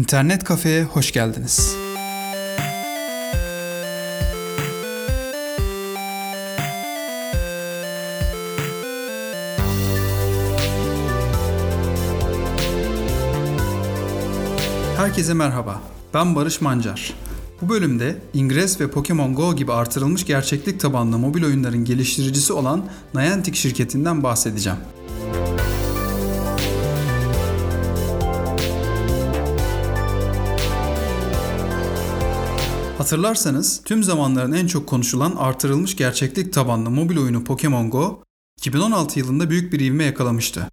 İnternet kafeye hoş geldiniz. Herkese merhaba. Ben Barış Mancar. Bu bölümde Ingress ve Pokemon Go gibi artırılmış gerçeklik tabanlı mobil oyunların geliştiricisi olan Niantic şirketinden bahsedeceğim. Hatırlarsanız tüm zamanların en çok konuşulan artırılmış gerçeklik tabanlı mobil oyunu Pokemon Go 2016 yılında büyük bir ivme yakalamıştı.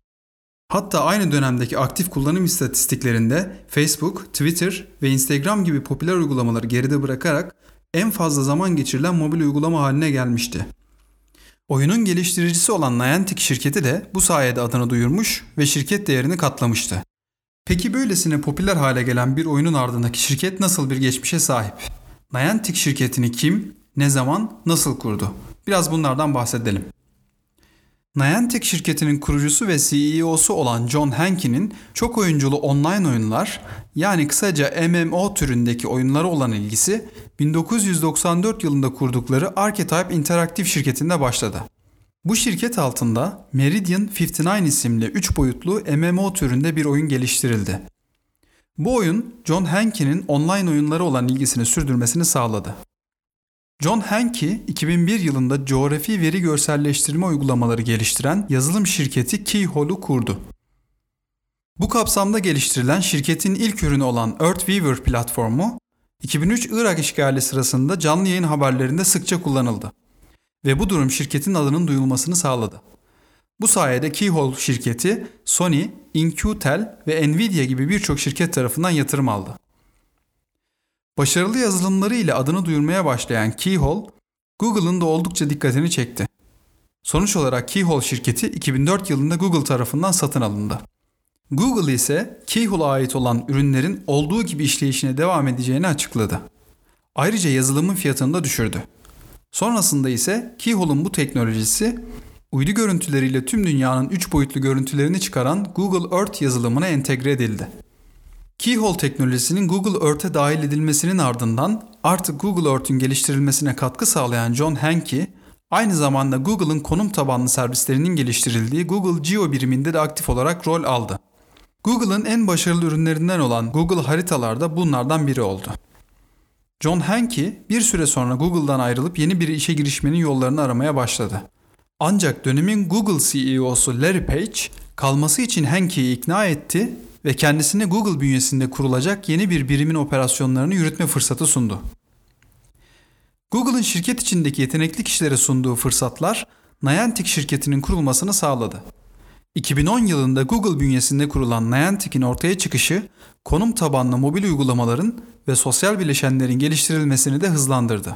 Hatta aynı dönemdeki aktif kullanım istatistiklerinde Facebook, Twitter ve Instagram gibi popüler uygulamaları geride bırakarak en fazla zaman geçirilen mobil uygulama haline gelmişti. Oyunun geliştiricisi olan Niantic şirketi de bu sayede adını duyurmuş ve şirket değerini katlamıştı. Peki böylesine popüler hale gelen bir oyunun ardındaki şirket nasıl bir geçmişe sahip? Niantic şirketini kim, ne zaman, nasıl kurdu? Biraz bunlardan bahsedelim. Niantic şirketinin kurucusu ve CEO'su olan John Hankey'nin çok oyunculu online oyunlar yani kısaca MMO türündeki oyunlara olan ilgisi 1994 yılında kurdukları Archetype Interactive şirketinde başladı. Bu şirket altında Meridian 59 isimli 3 boyutlu MMO türünde bir oyun geliştirildi. Bu oyun John Hankey'nin online oyunları olan ilgisini sürdürmesini sağladı. John Hankey 2001 yılında coğrafi veri görselleştirme uygulamaları geliştiren yazılım şirketi Keyhole'u kurdu. Bu kapsamda geliştirilen şirketin ilk ürünü olan Earthweaver platformu 2003 Irak işgali sırasında canlı yayın haberlerinde sıkça kullanıldı ve bu durum şirketin adının duyulmasını sağladı. Bu sayede Keyhole şirketi Sony, InQtel ve Nvidia gibi birçok şirket tarafından yatırım aldı. Başarılı yazılımları ile adını duyurmaya başlayan Keyhole, Google'ın da oldukça dikkatini çekti. Sonuç olarak Keyhole şirketi 2004 yılında Google tarafından satın alındı. Google ise Keyhole'a ait olan ürünlerin olduğu gibi işleyişine devam edeceğini açıkladı. Ayrıca yazılımın fiyatını da düşürdü. Sonrasında ise Keyhole'un bu teknolojisi uydu görüntüleriyle tüm dünyanın 3 boyutlu görüntülerini çıkaran Google Earth yazılımına entegre edildi. Keyhole teknolojisinin Google Earth'e dahil edilmesinin ardından artık Google Earth'ün geliştirilmesine katkı sağlayan John Hankey, aynı zamanda Google'ın konum tabanlı servislerinin geliştirildiği Google Geo biriminde de aktif olarak rol aldı. Google'ın en başarılı ürünlerinden olan Google Haritalar da bunlardan biri oldu. John Hankey bir süre sonra Google'dan ayrılıp yeni bir işe girişmenin yollarını aramaya başladı. Ancak dönemin Google CEO'su Larry Page kalması için Hankey'i ikna etti ve kendisine Google bünyesinde kurulacak yeni bir birimin operasyonlarını yürütme fırsatı sundu. Google'ın şirket içindeki yetenekli kişilere sunduğu fırsatlar Niantic şirketinin kurulmasını sağladı. 2010 yılında Google bünyesinde kurulan Niantic'in ortaya çıkışı, konum tabanlı mobil uygulamaların ve sosyal bileşenlerin geliştirilmesini de hızlandırdı.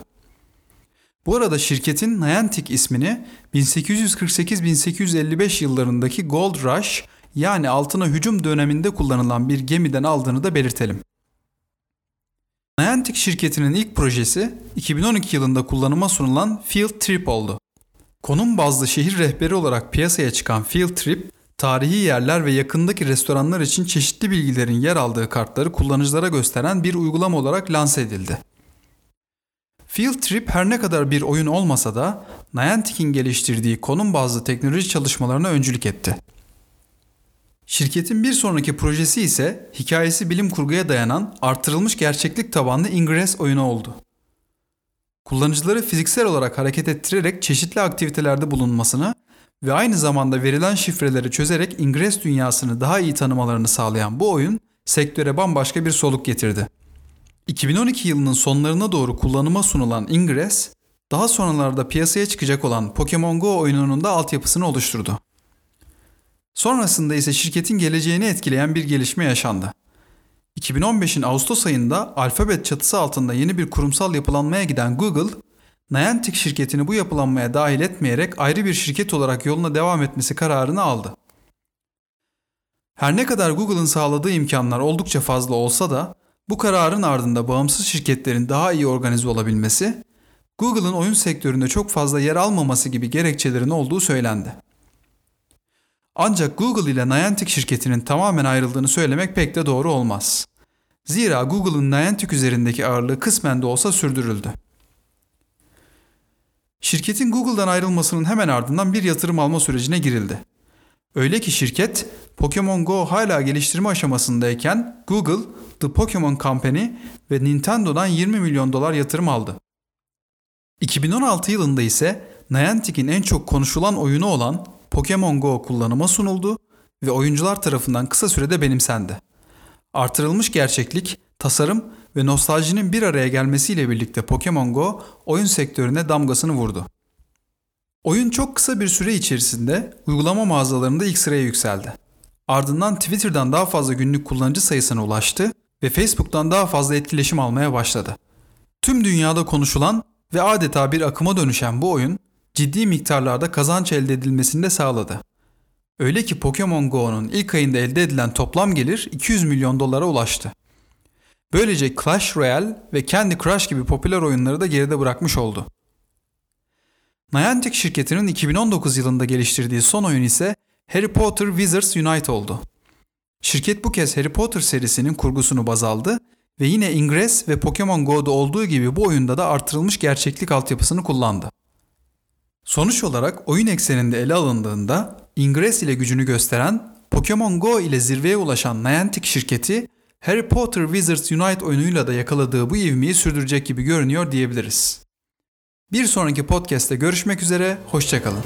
Bu arada şirketin Niantic ismini 1848-1855 yıllarındaki Gold Rush yani altına hücum döneminde kullanılan bir gemiden aldığını da belirtelim. Niantic şirketinin ilk projesi 2012 yılında kullanıma sunulan Field Trip oldu. Konum bazlı şehir rehberi olarak piyasaya çıkan Field Trip, tarihi yerler ve yakındaki restoranlar için çeşitli bilgilerin yer aldığı kartları kullanıcılara gösteren bir uygulama olarak lanse edildi. Field Trip her ne kadar bir oyun olmasa da Niantic'in geliştirdiği konum bazlı teknoloji çalışmalarına öncülük etti. Şirketin bir sonraki projesi ise hikayesi bilim kurguya dayanan artırılmış gerçeklik tabanlı Ingress oyunu oldu. Kullanıcıları fiziksel olarak hareket ettirerek çeşitli aktivitelerde bulunmasını ve aynı zamanda verilen şifreleri çözerek Ingress dünyasını daha iyi tanımalarını sağlayan bu oyun sektöre bambaşka bir soluk getirdi. 2012 yılının sonlarına doğru kullanıma sunulan Ingress, daha sonralarda piyasaya çıkacak olan Pokemon Go oyununun da altyapısını oluşturdu. Sonrasında ise şirketin geleceğini etkileyen bir gelişme yaşandı. 2015'in Ağustos ayında Alphabet çatısı altında yeni bir kurumsal yapılanmaya giden Google, Niantic şirketini bu yapılanmaya dahil etmeyerek ayrı bir şirket olarak yoluna devam etmesi kararını aldı. Her ne kadar Google'ın sağladığı imkanlar oldukça fazla olsa da bu kararın ardında bağımsız şirketlerin daha iyi organize olabilmesi, Google'ın oyun sektöründe çok fazla yer almaması gibi gerekçelerin olduğu söylendi. Ancak Google ile Niantic şirketinin tamamen ayrıldığını söylemek pek de doğru olmaz. Zira Google'ın Niantic üzerindeki ağırlığı kısmen de olsa sürdürüldü. Şirketin Google'dan ayrılmasının hemen ardından bir yatırım alma sürecine girildi. Öyle ki şirket Pokemon Go hala geliştirme aşamasındayken Google, The Pokemon Company ve Nintendo'dan 20 milyon dolar yatırım aldı. 2016 yılında ise Niantic'in en çok konuşulan oyunu olan Pokemon Go kullanıma sunuldu ve oyuncular tarafından kısa sürede benimsendi. Artırılmış gerçeklik, tasarım ve nostaljinin bir araya gelmesiyle birlikte Pokemon Go oyun sektörüne damgasını vurdu. Oyun çok kısa bir süre içerisinde uygulama mağazalarında ilk sıraya yükseldi. Ardından Twitter'dan daha fazla günlük kullanıcı sayısına ulaştı ve Facebook'tan daha fazla etkileşim almaya başladı. Tüm dünyada konuşulan ve adeta bir akıma dönüşen bu oyun ciddi miktarlarda kazanç elde edilmesini de sağladı. Öyle ki Pokemon Go'nun ilk ayında elde edilen toplam gelir 200 milyon dolara ulaştı. Böylece Clash Royale ve Candy Crush gibi popüler oyunları da geride bırakmış oldu. Niantic şirketinin 2019 yılında geliştirdiği son oyun ise Harry Potter Wizards Unite oldu. Şirket bu kez Harry Potter serisinin kurgusunu baz aldı ve yine Ingress ve Pokemon Go'da olduğu gibi bu oyunda da artırılmış gerçeklik altyapısını kullandı. Sonuç olarak oyun ekseninde ele alındığında Ingress ile gücünü gösteren, Pokemon Go ile zirveye ulaşan Niantic şirketi Harry Potter Wizards Unite oyunuyla da yakaladığı bu ivmeyi sürdürecek gibi görünüyor diyebiliriz. Bir sonraki podcast'te görüşmek üzere, hoşçakalın.